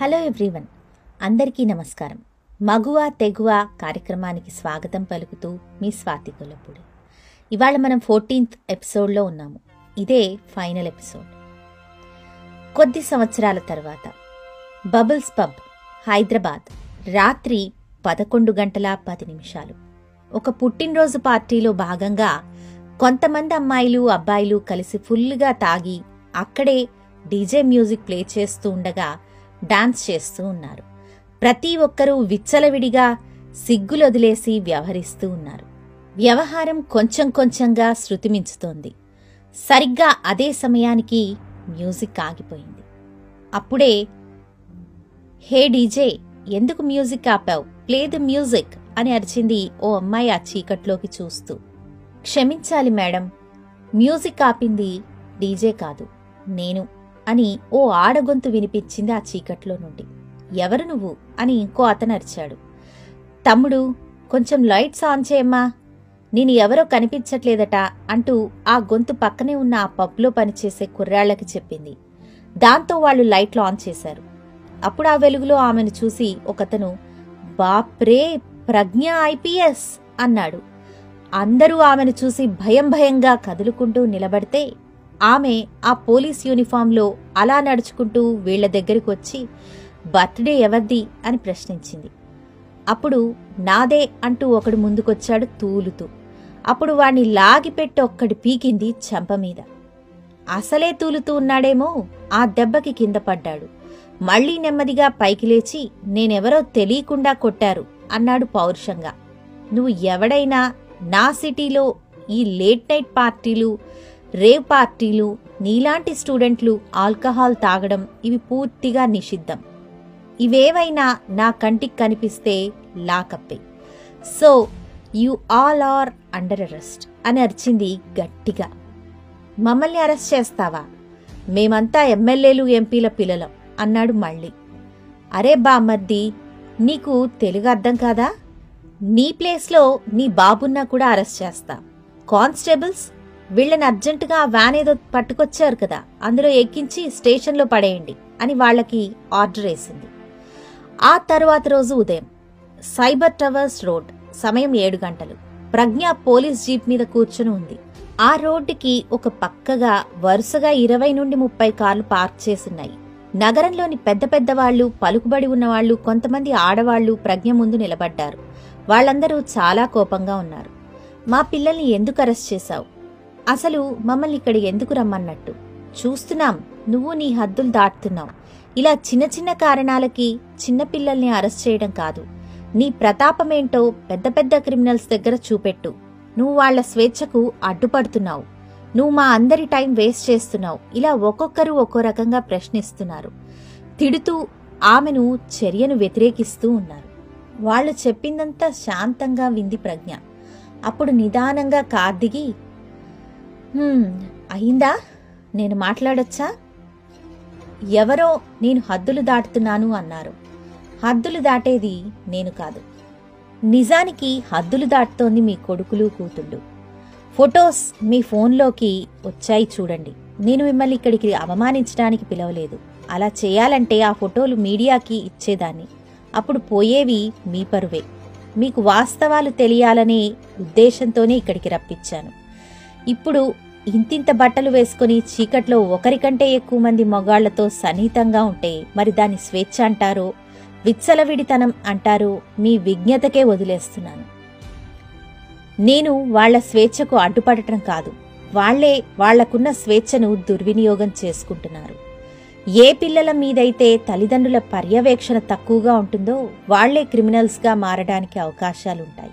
Hello everyone అందరికీ నమస్కారం. మగువ తెగువ కార్యక్రమానికి స్వాగతం పలుకుతూ మీ స్వాతి కొల్లపూడి ఇవాళ మనం ఫోర్టీన్త్ ఎపిసోడ్లో ఉన్నాము. ఇదే ఫైనల్ ఎపిసోడ్. కొద్ది సంవత్సరాల తర్వాత బబుల్స్ పబ్ హైదరాబాద్ రాత్రి పదకొండు గంటల పది నిమిషాలు. ఒక పుట్టినరోజు పార్టీలో భాగంగా కొంతమంది అమ్మాయిలు అబ్బాయిలు కలిసి ఫుల్గా తాగి అక్కడే డీజే మ్యూజిక్ ప్లే చేస్తూ ఉండగా డాన్స్ చేస్తూ ఉన్నారు. ప్రతి ఒక్కరూ విచ్చలవిడిగా సిగ్గులొదిలేసి వ్యవహరిస్తూ ఉన్నారు. వ్యవహారం కొంచెం కొంచెంగా శృతిమించుతోంది. సరిగ్గా అదే సమయానికి మ్యూజిక్ ఆగిపోయింది. అప్పుడే హే డీజే ఎందుకు మ్యూజిక్ ఆపావు? ప్లే ది మ్యూజిక్ అని అరిచింది ఓ అమ్మాయి ఆ చీకట్లోకి చూస్తూ. క్షమించాలి మేడం మ్యూజిక్ ఆపింది డీజే కాదు నేను. అని ఓ ఆడగొంతు వినిపించింది ఆ చీకట్లో నుండి. ఎవరు నువ్వు? అని ఇంకో అతను అరిచాడు. తమ్ముడు కొంచెం లైట్స్ ఆన్ చేయమ్మా. నేను ఎవరో కనిపించట్లేదట అంటూ ఆ గొంతు పక్కనే ఉన్న ఆ పబ్లో పనిచేసే కుర్రాళ్ళకి చెప్పింది. దాంతో వాళ్ళు లైట్లు ఆన్ చేశారు. అప్పుడు ఆ వెలుగులో ఆమెను చూసి ఒకతను బాప్రే ప్రజ్ఞ ఐపీఎస్ అన్నాడు. అందరూ ఆమెను చూసి భయం భయంగా కదులుకుంటూ నిలబడితే ఆమె ఆ పోలీస్ యూనిఫాంలో అలా నడుచుకుంటూ వీళ్ళ దగ్గరికి వచ్చి బర్త్డే ఎవరిది? అని ప్రశ్నించింది. అప్పుడు నాదే అంటూ ఒకడు ముందుకొచ్చాడు తూలుతూ. అప్పుడు వాణ్ణి లాగిపెట్టి ఒక్కడి పీకింది చెంప మీద. అసలే తూలుతూ ఉన్నాడేమో! ఆ దెబ్బకి కింద పడ్డాడు. మళ్ళీ నెమ్మదిగా పైకి లేచి నేనెవరో తెలియకుండా కొట్టారు అన్నాడు పౌరుషంగా. నువ్వు ఎవడైనా నా సిటీలో ఈ లేట్ నైట్ పార్టీలు రేవ్ పార్టీలు నీలాంటి స్టూడెంట్లు ఆల్కహాల్ తాగడం ఇవి పూర్తిగా నిషిద్ధం. ఇవేవైనా నా కంటికి కనిపిస్తే లాకప్పే so you all are under arrest అని అరిచింది గట్టిగా. మమ్మల్ని అరెస్ట్ చేస్తావా? మేమంతా ఎమ్మెల్యేలు ఎంపీల పిల్లలం అన్నాడు మళ్ళీ. అరే బామ్మర్ది నీకు తెలుగు అర్థం కాదా? నీ ప్లేస్లో నీ బాబున్నా కూడా అరెస్ట్ చేస్తా. కానిస్టేబుల్స్ వీళ్ళని అర్జెంటుగా ఆ వ్యాన్ ఏదో పట్టుకొచ్చారు కదా అందులో ఎక్కించి స్టేషన్లో పడేయండి అని వాళ్ళకి ఆర్డర్ వేసింది. ఆ తరువాత రోజు ఉదయం సైబర్ టవర్స్ రోడ్ సమయం ఏడు గంటలు. ప్రజ్ఞ పోలీస్ జీప్ మీద కూర్చుని ఉంది. ఆ రోడ్డుకి ఒక పక్కగా వరుసగా ఇరవై నుండి ముప్పై కార్లు పార్క్ చేసున్నాయి. నగరంలోని పెద్ద పెద్ద వాళ్ళు పలుకుబడి ఉన్నవాళ్ళు కొంతమంది ఆడవాళ్ళు ప్రజ్ఞ ముందు నిలబడ్డారు. వాళ్ళందరూ చాలా కోపంగా ఉన్నారు. మా పిల్లల్ని ఎందుకు అరెస్ట్ చేశావు? అసలు మమ్మల్ని ఇక్కడ ఎందుకు రమ్మన్నట్టు? చూస్తున్నాం నువ్వు నీ హద్దులు దాటుతున్నావు. ఇలా చిన్న చిన్న కారణాలకి చిన్నపిల్లల్ని అరెస్ట్ చేయడం కాదు. నీ ప్రతాపమేంటో పెద్ద పెద్ద క్రిమినల్స్ దగ్గర చూపెట్టు. నువ్వు వాళ్ళ స్వేచ్ఛకు అడ్డుపడుతున్నావు. నువ్వు మా అందరి టైం వేస్ట్ చేస్తున్నావు. ఇలా ఒక్కొక్కరు ఒక్కో రకంగా ప్రశ్నిస్తున్నారు. తిడుతూ ఆమెను చర్యను వ్యతిరేకిస్తూ ఉన్నారు. వాళ్ళు చెప్పిందంతా శాంతంగా వింది ప్రజ్ఞ. అప్పుడు నిదానంగా కార్ దిగి అయిందా? నేను మాట్లాడొచ్చా? ఎవరో నేను హద్దులు దాటుతున్నాను అన్నారు. హద్దులు దాటేది నేను కాదు. నిజానికి హద్దులు దాటుతోంది మీ కొడుకులు కూతుళ్ళు. ఫొటోస్ మీ ఫోన్లోకి వచ్చాయి చూడండి. నేను మిమ్మల్ని ఇక్కడికి అవమానించడానికి పిలవలేదు. అలా చేయాలంటే ఆ ఫోటోలు మీడియాకి ఇచ్చేదాన్ని. అప్పుడు పోయేవి మీ పరువే. మీకు వాస్తవాలు తెలియాలనే ఉద్దేశంతోనే ఇక్కడికి రప్పించాను. ఇప్పుడు ఇంతింత బట్టలు వేసుకుని చీకట్లో ఒకరికంటే ఎక్కువ మంది మగాళ్ళతో సన్నిహితంగా ఉంటే మరి దాన్ని స్వేచ్ఛ అంటారు? విచ్చలవిడితనం అంటారు? మీ విజ్ఞతకే వదిలేస్తున్నాను. నేను వాళ్ళ స్వేచ్ఛకు అడ్డుపడటం కాదు. వాళ్ళే వాళ్ళకున్న స్వేచ్ఛను దుర్వినియోగం చేసుకుంటున్నారు. ఏ పిల్లల మీదైతే తల్లిదండ్రుల పర్యవేక్షణ తక్కువగా ఉంటుందో వాళ్ళే క్రిమినల్స్గా మారడానికి అవకాశాలుంటాయి.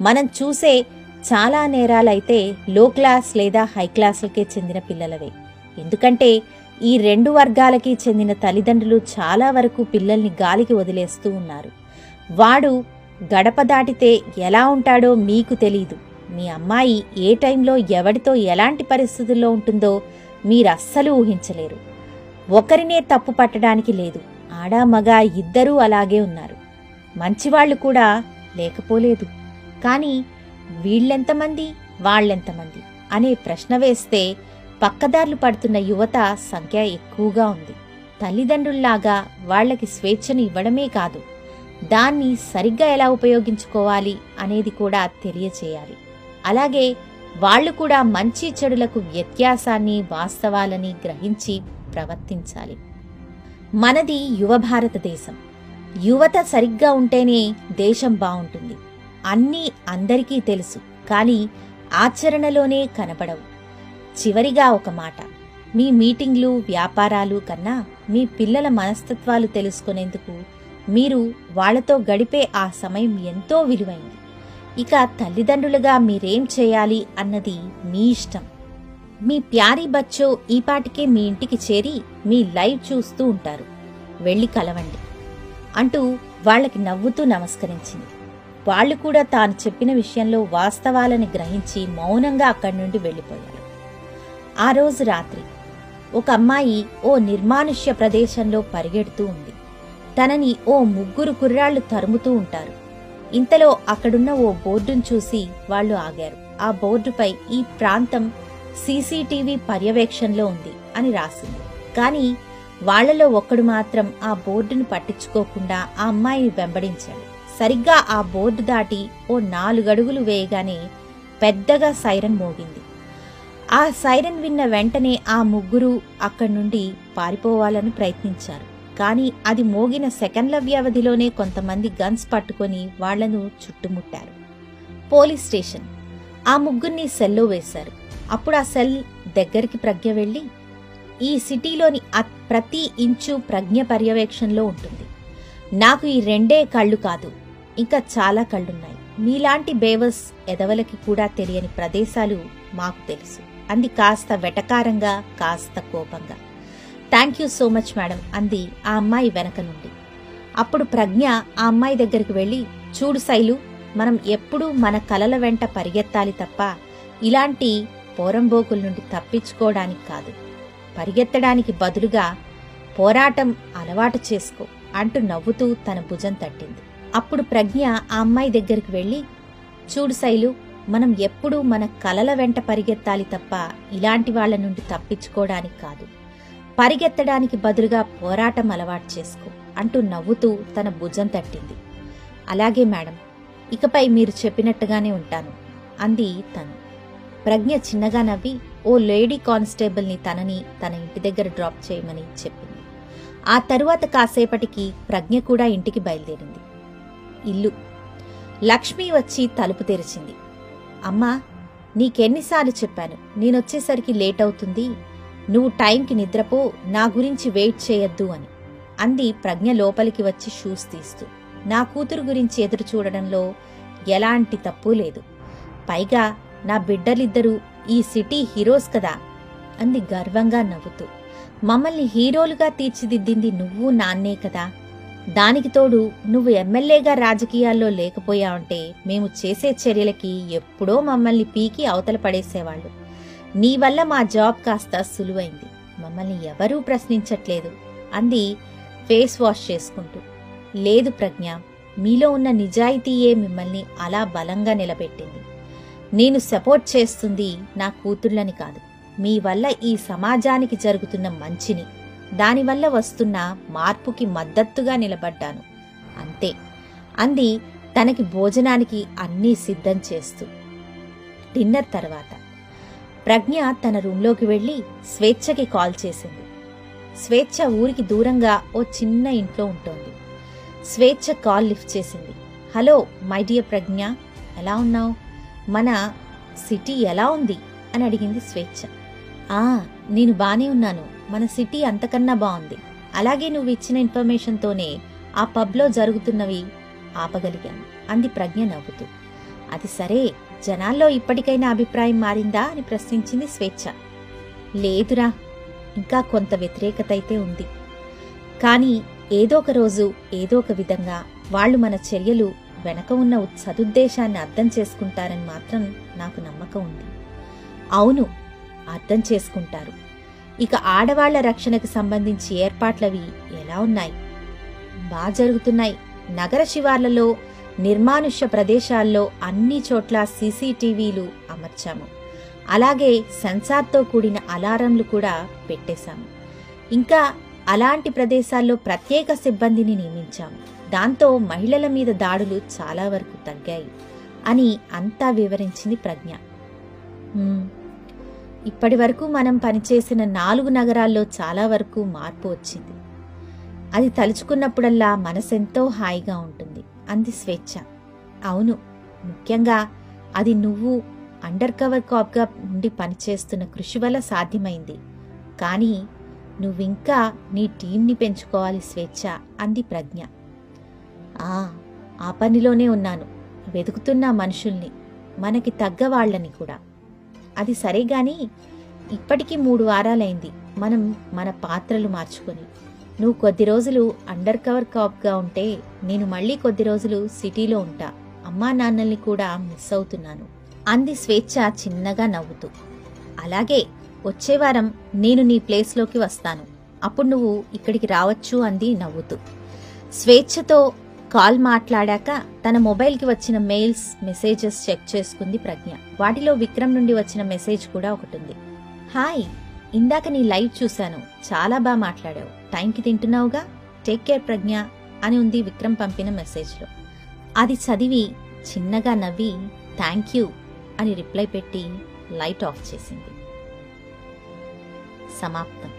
మనం చూసే చాలా నేరాలైతే లో క్లాస్ లేదా హై క్లాసులకే చెందిన పిల్లలవే. ఎందుకంటే ఈ రెండు వర్గాలకి చెందిన తల్లిదండ్రులు చాలా వరకు పిల్లల్ని గాలికి వదిలేస్తూ ఉన్నారు. వాడు గడప దాటితే ఎలా ఉంటాడో మీకు తెలీదు. మీ అమ్మాయి ఏ టైంలో ఎవడితో ఎలాంటి పరిస్థితుల్లో ఉంటుందో మీరస్సలు ఊహించలేరు. ఒకరినే తప్పు పట్టడానికి లేదు. ఆడ మగ ఇద్దరూ అలాగే ఉన్నారు. మంచివాళ్ళు కూడా లేకపోలేదు. కానీ వీళ్ళెంతమంది? వాళ్ళెంతమంది? అనే ప్రశ్న వేస్తే పక్కదారులు పడుతున్న యువత సంఖ్య ఎక్కువగా ఉంది. తల్లిదండ్రుల్లాగా వాళ్ళకి స్వేచ్ఛను ఇవ్వడమే కాదు దాన్ని సరిగ్గా ఎలా ఉపయోగించుకోవాలి అనేది కూడా తెలియచేయాలి. అలాగే వాళ్ళు కూడా మంచి చెడులకు వ్యత్యాసాన్ని వాస్తవాలని గ్రహించి ప్రవర్తించాలి. మనది యువ భారతదేశం. యువత సరిగ్గా ఉంటేనే దేశం బాగుంటుంది. అన్నీ అందరికీ తెలుసు కానీ ఆచరణలోనే కనపడవు. చివరిగా ఒక మాట మీ మీటింగ్లు వ్యాపారాలు కన్నా మీ పిల్లల మనస్తత్వాలు తెలుసుకునేందుకు మీరు వాళ్ళతో గడిపే ఆ సమయం ఎంతో విలువైంది. ఇక తల్లిదండ్రులుగా మీరేం చేయాలి అన్నది మీ ఇష్టం. మీ ప్యారీ బచ్చో ఈపాటికే మీ ఇంటికి చేరి మీ లైవ్ చూస్తూ ఉంటారు. వెళ్ళి కలవండి అంటూ వాళ్ళకి నవ్వుతూ నమస్కరించింది. వాళ్ళు కూడా తాను చెప్పిన విషయంలో వాస్తవాలని గ్రహించి మౌనంగా అక్కడి నుండి వెళ్ళిపోయారు. ఆ రోజు రాత్రి ఒక అమ్మాయి ఓ నిర్మానుష్య ప్రదేశంలో పరిగెడుతూ ఉంది. తనని ఓ ముగ్గురు కుర్రాళ్ళు తరుముతూ ఉంటారు. ఇంతలో అక్కడున్న ఓ బోర్డును చూసి వాళ్ళు ఆగారు. ఆ బోర్డుపై ఈ ప్రాంతం సీసీటీవీ పర్యవేక్షణలో ఉంది అని రాసింది. కానీ వాళ్ళలో ఒక్కడు మాత్రం ఆ బోర్డును పట్టించుకోకుండా ఆ అమ్మాయిని వెంబడించాడు. సరిగ్గా ఆ బోర్డు దాటి ఓ నాలుగడుగులు వేయగానే పెద్దగా సైరన్ మోగింది. ఆ సైరన్ విన్న వెంటనే ఆ ముగ్గురు అక్కడి నుండి పారిపోవాలని ప్రయత్నించారు. కానీ అది మోగిన సెకండ్ల వ్యవధిలోనే కొంతమంది గన్స్ పట్టుకొని వాళ్ళను చుట్టుముట్టారు. Police station. ఆ ముగ్గురిని సెల్లో వేశారు. అప్పుడు ఆ సెల్ దగ్గరికి ప్రజ్ఞ వెళ్ళి ఈ సిటీలోని ప్రతి ఇంచు ప్రజ్ఞ పర్యవేక్షణలో ఉంటుంది. నాకు ఈ రెండే కళ్ళు కాదు. ఇంకా చాలా కళ్ళున్నాయి. మీలాంటి బేవస్ ఎదవలకి కూడా తెలియని ప్రదేశాలు మాకు తెలుసు. అంది కాస్త వెటకారంగా కాస్త కోపంగా. Thank you so much madam అంది ఆ అమ్మాయి వెనక నుండి. అప్పుడు ప్రజ్ఞ ఆ అమ్మాయి దగ్గరికి వెళ్ళి చూడు శైలు మనం ఎప్పుడూ మన కలల వెంట పరిగెత్తాలి తప్ప ఇలాంటి పోరంబోకుల నుండి తప్పించుకోవడానికి కాదు. పరిగెత్తడానికి బదులుగా పోరాటం అలవాటు చేసుకో అంటూ నవ్వుతూ తన భుజం తట్టింది. అప్పుడు ప్రజ్ఞ ఆ అమ్మాయి దగ్గరికి వెళ్ళి చూడు శైలు మనం ఎప్పుడూ మన కలల వెంట పరిగెత్తాలి తప్ప ఇలాంటి వాళ్ళ నుండి తప్పించుకోవడానికి కాదు. పరిగెత్తడానికి బదులుగా పోరాటం అలవాటు చేసుకో అంటూ నవ్వుతూ తన భుజం తట్టింది. అలాగే మేడం ఇకపై మీరు చెప్పినట్టుగానే ఉంటాను అంది తను. ప్రజ్ఞ చిన్నగా నవ్వి ఓ లేడీ కానిస్టేబుల్ని తనని తన ఇంటి దగ్గర డ్రాప్ చేయమని చెప్పింది. ఆ తరువాత కాసేపటికి ప్రజ్ఞ కూడా ఇంటికి బయలుదేరింది. ఇల్లు. లక్ష్మి వచ్చి తలుపు తెరిచింది. అమ్మా నీకెన్నిసార్లు చెప్పాను నేనొచ్చేసరికి లేట్ అవుతుంది నువ్వు టైంకి నిద్రపో నా గురించి వెయిట్ చేయొద్దు అని అంది ప్రజ్ఞ లోపలికి వచ్చి షూస్ తీస్తూ. నా కూతురు గురించి ఎదురు చూడడంలో ఎలాంటి తప్పు లేదు. పైగా నా బిడ్డలిద్దరూ ఈ సిటీ హీరోస్ కదా అంది గర్వంగా నవ్వుతూ. మమ్మల్ని హీరోలుగా తీర్చిదిద్దింది నువ్వు నాన్నే కదా. దానికి తోడు నువ్వు ఎమ్మెల్యేగా రాజకీయాల్లో లేకపోయావంటే మేము చేసే చర్యలకి ఎప్పుడో మమ్మల్ని పీకి అవతల పడేసేవాళ్ళు. నీ వల్ల మా జాబ్ కాస్త సులువైంది. మమ్మల్ని ఎవరూ ప్రశ్నించట్లేదు అంది ఫేస్ వాష్ చేసుకుంటూ. లేదు ప్రజ్ఞ మీలో ఉన్న నిజాయితీయే మిమ్మల్ని అలా బలంగా నిలబెట్టింది. నేను సపోర్ట్ చేస్తుంది నా కూతుళ్ళని కాదు. మీ వల్ల ఈ సమాజానికి జరుగుతున్న మంచిని. దానివల్ల వస్తున్న మార్పుకి మద్దతుగా నిలబడ్డాను. అంతే. అంది తనకి భోజనానికి అన్నీ సిద్ధం చేస్తూ. డిన్నర్ తర్వాత. ప్రజ్ఞ తన రూంలోకి వెళ్ళి స్వేచ్ఛకి కాల్ చేసింది. స్వేచ్ఛ ఊరికి దూరంగా ఓ చిన్న ఇంట్లో ఉంటోంది. స్వేచ్ఛ కాల్ లిఫ్ట్ చేసింది. హలో మై డియర్ ప్రజ్ఞ ఎలా ఉన్నావు? మన సిటీ ఎలా ఉంది? అని అడిగింది స్వేచ్ఛ. ఆ నేను బానే ఉన్నాను. మన సిటీ అంతకన్నా బాగుంది. అలాగే నువ్వు ఇచ్చిన ఇన్ఫర్మేషన్తోనే ఆ పబ్లో జరుగుతున్నవి ఆపగలిగాను. అంది ప్రజ్ఞ నవ్వుతూ. అది సరే జనాల్లో ఇప్పటికైనా అభిప్రాయం మారిందా అని ప్రశ్నించింది స్వేచ్ఛ. లేదురా ఇంకా కొంత వ్యతిరేకత అయితే ఉంది. కానీ ఏదో ఒక రోజు ఏదో ఒక విధంగా వాళ్ళు మన చర్యలు వెనక ఉన్న సదుద్దేశాన్ని అర్థం చేసుకుంటారని మాత్రం నాకు నమ్మకం ఉంది. అవును అర్థం చేసుకుంటారు. ఇక ఆడవాళ్ళ రక్షణకు సంబంధించి ఏర్పాట్లవి ఎలా ఉన్నాయి? బాగా జరుగుతున్నాయి. నగర శివార్లలో నిర్మానుష్య ప్రదేశాల్లో అన్ని చోట్ల సీసీటీవీలు అమర్చాము. అలాగే సెన్సార్తో కూడిన అలారంలు కూడా పెట్టేశాము. ఇంకా అలాంటి ప్రదేశాల్లో ప్రత్యేక సిబ్బందిని నియమించాము. దాంతో మహిళల మీద దాడులు చాలా వరకు తగ్గాయి అని అంతా వివరించింది ప్రజ్ఞ. ఇప్పటి వరకు మనం పనిచేసిన నాలుగు నగరాల్లో చాలా వరకు మార్పు వచ్చింది. అది తలుచుకున్నప్పుడల్లా మనసెంతో హాయిగా ఉంటుంది. అంది స్వేచ్ఛ. అవును. ముఖ్యంగా అది నువ్వు అండర్ కవర్ కాప్గా ఉండి పనిచేస్తున్న కృషి వల్ల సాధ్యమైంది. కానీ నువ్వింకా నీ టీంని పెంచుకోవాలి స్వేచ్ఛ అంది ప్రజ్ఞ. ఆ ఆ పనిలోనే ఉన్నాను. వెతుకుతున్న మనుషుల్ని మనకి తగ్గ వాళ్ళని కూడా. అది సరే గాని ఇప్పటికీ మూడు వారాలైంది మనం మన పాత్రలు మార్చుకొని. నువ్వు కొద్ది రోజులు అండర్ కవర్ కాప్గా ఉంటే నేను మళ్ళీ కొద్ది రోజులు సిటీలో ఉంటా. అమ్మా నాన్నల్ని కూడా మిస్ అవుతున్నాను. అంది స్వేచ్ఛ చిన్నగా నవ్వుతూ. అలాగే వచ్చే వారం నేను నీ ప్లేస్లోకి వస్తాను. అప్పుడు నువ్వు ఇక్కడికి రావచ్చు అంది నవ్వుతూ. స్వేచ్ఛతో కాల్ మాట్లాడాక తన మొబైల్కి వచ్చిన మెయిల్స్ మెసేజెస్ చెక్ చేసుకుంది ప్రజ్ఞ. వాటిలో విక్రమ్ నుండి వచ్చిన మెసేజ్ కూడా ఒకటి ఉంది హాయ్ ఇందాక నీ లైవ్ చూశాను. చాలా బాగా మాట్లాడావు. టైంకి తింటున్నావుగా? టేక్ కేర్ ప్రజ్ఞ అని ఉంది విక్రమ్ పంపిన మెసేజ్లో. అది చదివి చిన్నగా నవ్వి థ్యాంక్ యూ అని రిప్లై పెట్టి లైట్ ఆఫ్ చేసింది. సమాప్తం.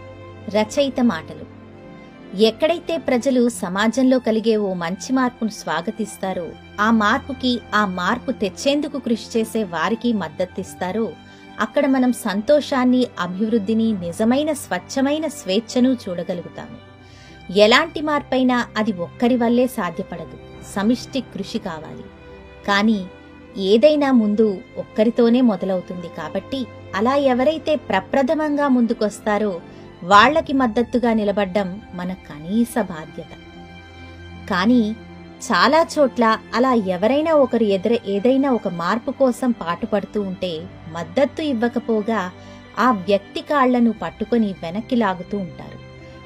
రచయిత మాటలు. ఎక్కడైతే ప్రజలు సమాజంలో కలిగే ఓ మంచి మార్పును స్వాగతిస్తారో ఆ మార్పుకి ఆ మార్పు తెచ్చేందుకు కృషి చేసే వారికి మద్దతిస్తారో అక్కడ మనం సంతోషాన్ని అభివృద్ధిని నిజమైన స్వచ్ఛమైన స్వేచ్ఛను చూడగలుగుతాము. ఎలాంటి మార్పైనా అది ఒక్కరి వల్లే సాధ్యపడదు. సమిష్టి కృషి కావాలి. కానీ ఏదైనా ముందు ఒక్కరితోనే మొదలవుతుంది కాబట్టి అలా ఎవరైతే ప్రప్రథమంగా ముందుకొస్తారో వాళ్ళకి మద్దతుగా నిలబడ్డం మన కనీస బాధ్యత. కానీ చాలా చోట్ల అలా ఎవరైనా ఒకరు ఎదుర ఏదైనా ఒక మార్పు కోసం పాటుపడుతూ ఉంటే మద్దతు ఇవ్వకపోగా ఆ వ్యక్తి కాళ్ళను పట్టుకొని వెనక్కి లాగుతూ ఉంటారు.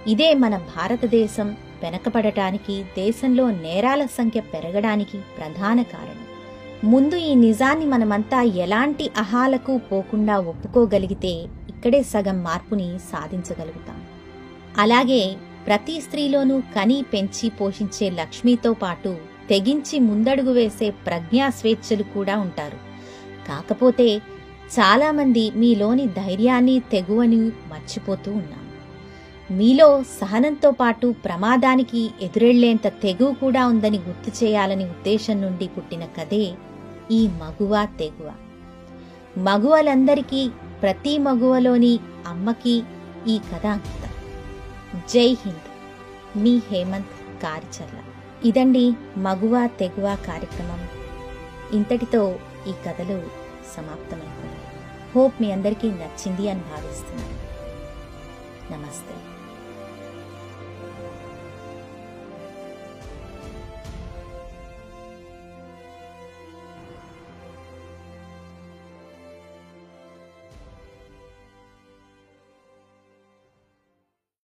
ఇదే మన భారతదేశం వెనకపడటానికి దేశంలో నేరాల సంఖ్య పెరగడానికి ప్రధాన కారణం. ముందు ఈ నిజాన్ని మనమంతా ఎలాంటి అహాలకు పోకుండా ఒప్పుకోగలిగితే ఇక్కడే సగం మార్పుని సాధించగలుగుతాం. అలాగే ప్రతి స్త్రీలోనూ కని పెంచి పోషించే లక్ష్మితో పాటు తెగించి ముందడుగు వేసే ప్రజ్ఞా స్వేచ్ఛలు కూడా ఉంటారు. కాకపోతే చాలామంది మీలోని ధైర్యాన్ని తెగువని మర్చిపోతూ ఉన్నాం. మీలో సహనంతో పాటు ప్రమాదానికి ఎదురెళ్ళేంత తెగువ కూడా ఉందని గుర్తు చేయాలని ఉద్దేశం నుండి పుట్టిన కథే ఈ మగువ తెగువ. మగువలందరికీ ప్రతి మగువలోని అమ్మకి ఈ కథ అంకితం జై హింద్. మీ హేమంత్ కారిచర్ల. ఇదండి మగువ తెగువ కార్యక్రమం. ఇంతటితో ఈ కథలు సమాప్తమైపోయాయి. హోప్ మీ అందరికీ నచ్చింది అని భావిస్తున్నాను. నమస్తే.